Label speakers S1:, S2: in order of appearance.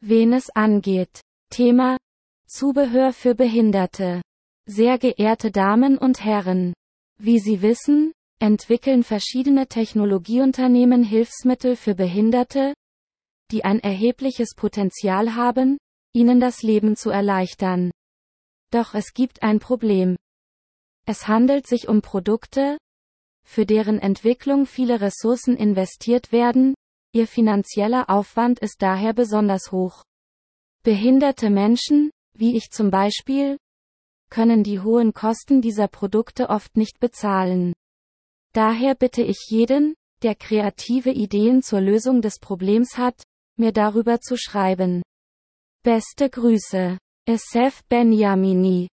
S1: wen es angeht. Thema Zubehör für Behinderte. Sehr geehrte Damen und Herren. Wie Sie wissen, entwickeln verschiedene Technologieunternehmen Hilfsmittel für Behinderte, die ein erhebliches Potenzial haben, ihnen das Leben zu erleichtern. Doch es gibt ein Problem. Es handelt sich um Produkte, für deren Entwicklung viele Ressourcen investiert werden, ihr finanzieller Aufwand ist daher besonders hoch. Behinderte Menschen, wie ich zum Beispiel, können die hohen Kosten dieser Produkte oft nicht bezahlen. Daher bitte ich jeden, der kreative Ideen zur Lösung des Problems hat, mir darüber zu schreiben. Beste Grüße. Esef Benjamini